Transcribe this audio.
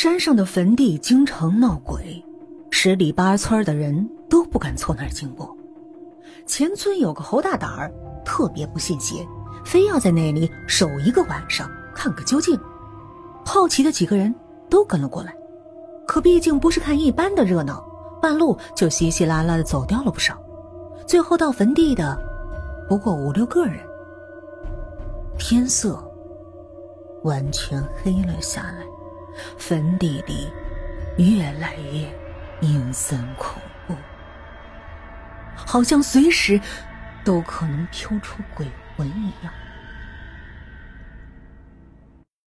山上的坟地经常闹鬼，十里八村的人都不敢凑那儿经过。前村有个侯大胆儿，特别不信邪，非要在那里守一个晚上，看个究竟。好奇的几个人都跟了过来，可毕竟不是看一般的热闹，半路就稀稀拉拉的走掉了不少。最后到坟地的不过五六个人。天色完全黑了下来，坟地里越来越阴森恐怖。好像随时都可能飘出鬼魂一样。